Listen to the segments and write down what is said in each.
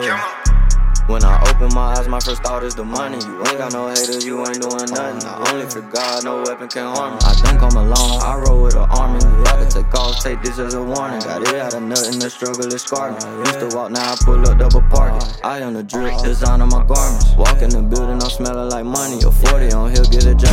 Yeah. When I open my eyes, my first thought is the money. You ain't got no haters, you ain't doing nothing. I only for God, no weapon can harm me. I think I'm alone, I roll with an army. I can take off, take this as a warning. Got it out of nothing, the struggle is scarred me. Oh, Used to walk, now I pull up double parking. Oh, I am the drip, design of my garments. Walk in the building, I'm smelling like money. A 40 on hill, get a jack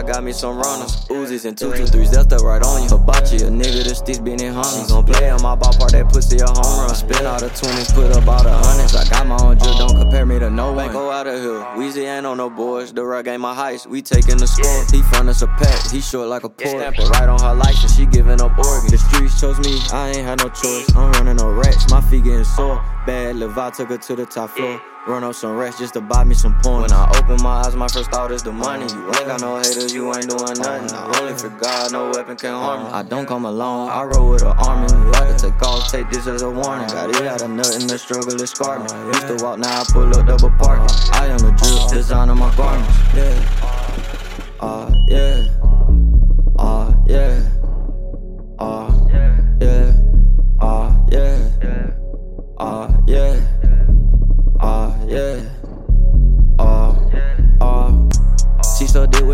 I got me some runners. Uzis and 223s, that's the right on you. Hibachi, a nigga, the sticks been in homies. Gon' play on my ballpark, that pussy a home run. Spin all the 20s, put up all the hundreds. I got my own drill, don't compare me to no one. Go out of here, Weezy ain't on no boys. The rug ain't my heist, we taking the score. He front us a pack, he short like a port. It right on her license, she giving up organs. The streets chose me, I ain't had no choice. I'm running no racks, my feet getting sore. Bad Levi took her to the top floor. Run up some racks just to buy me some points. When I open my eyes, my first thought is the money. You ain't got no haters, you ain't doing nothing. I only for God, no weapon can harm me. I don't come alone, I roll with an army. I can take off, take this as a warning. Got it out of nothing, the struggle is scarred me. Used to walk, now I pull up double parking. I am the drip, designer my garments. Yeah. Uh, yeah. Uh, yeah. Uh, yeah. Uh, yeah. Uh, yeah.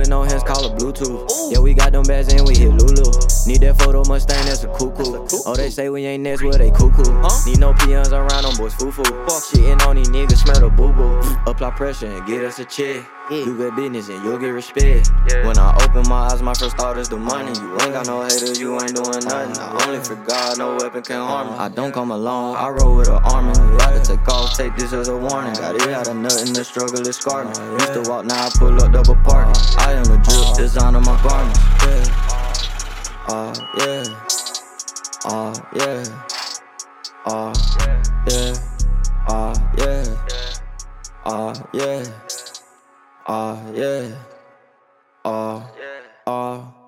So dick with no hands, call her Bluetooth. Yeah, we got them bags and we hit Lulu. Need that photo Mustang, that's a cuckoo. Oh, they say we ain't next, well, they cuckoo. Need no peons around them boys, foo foo. Fuck shitting on these niggas, smell the boo boo. Apply pressure and get us a check. Do good business and you'll get respect. When I open my eyes, my first thought is the money. You ain't got no haters, you ain't doing nothing. I only for God, no weapon can harm me. I don't come alone, I roll with an army. I can take off, take this as a warning. Got it out of nothing, the struggle is scarred me. Used to walk, now I pull up double parking. I am the drip, design of my garments. Yeah. Uh, yeah. Uh, yeah. Uh, yeah. Uh, yeah. Uh, yeah. Uh, yeah. Uh, uh.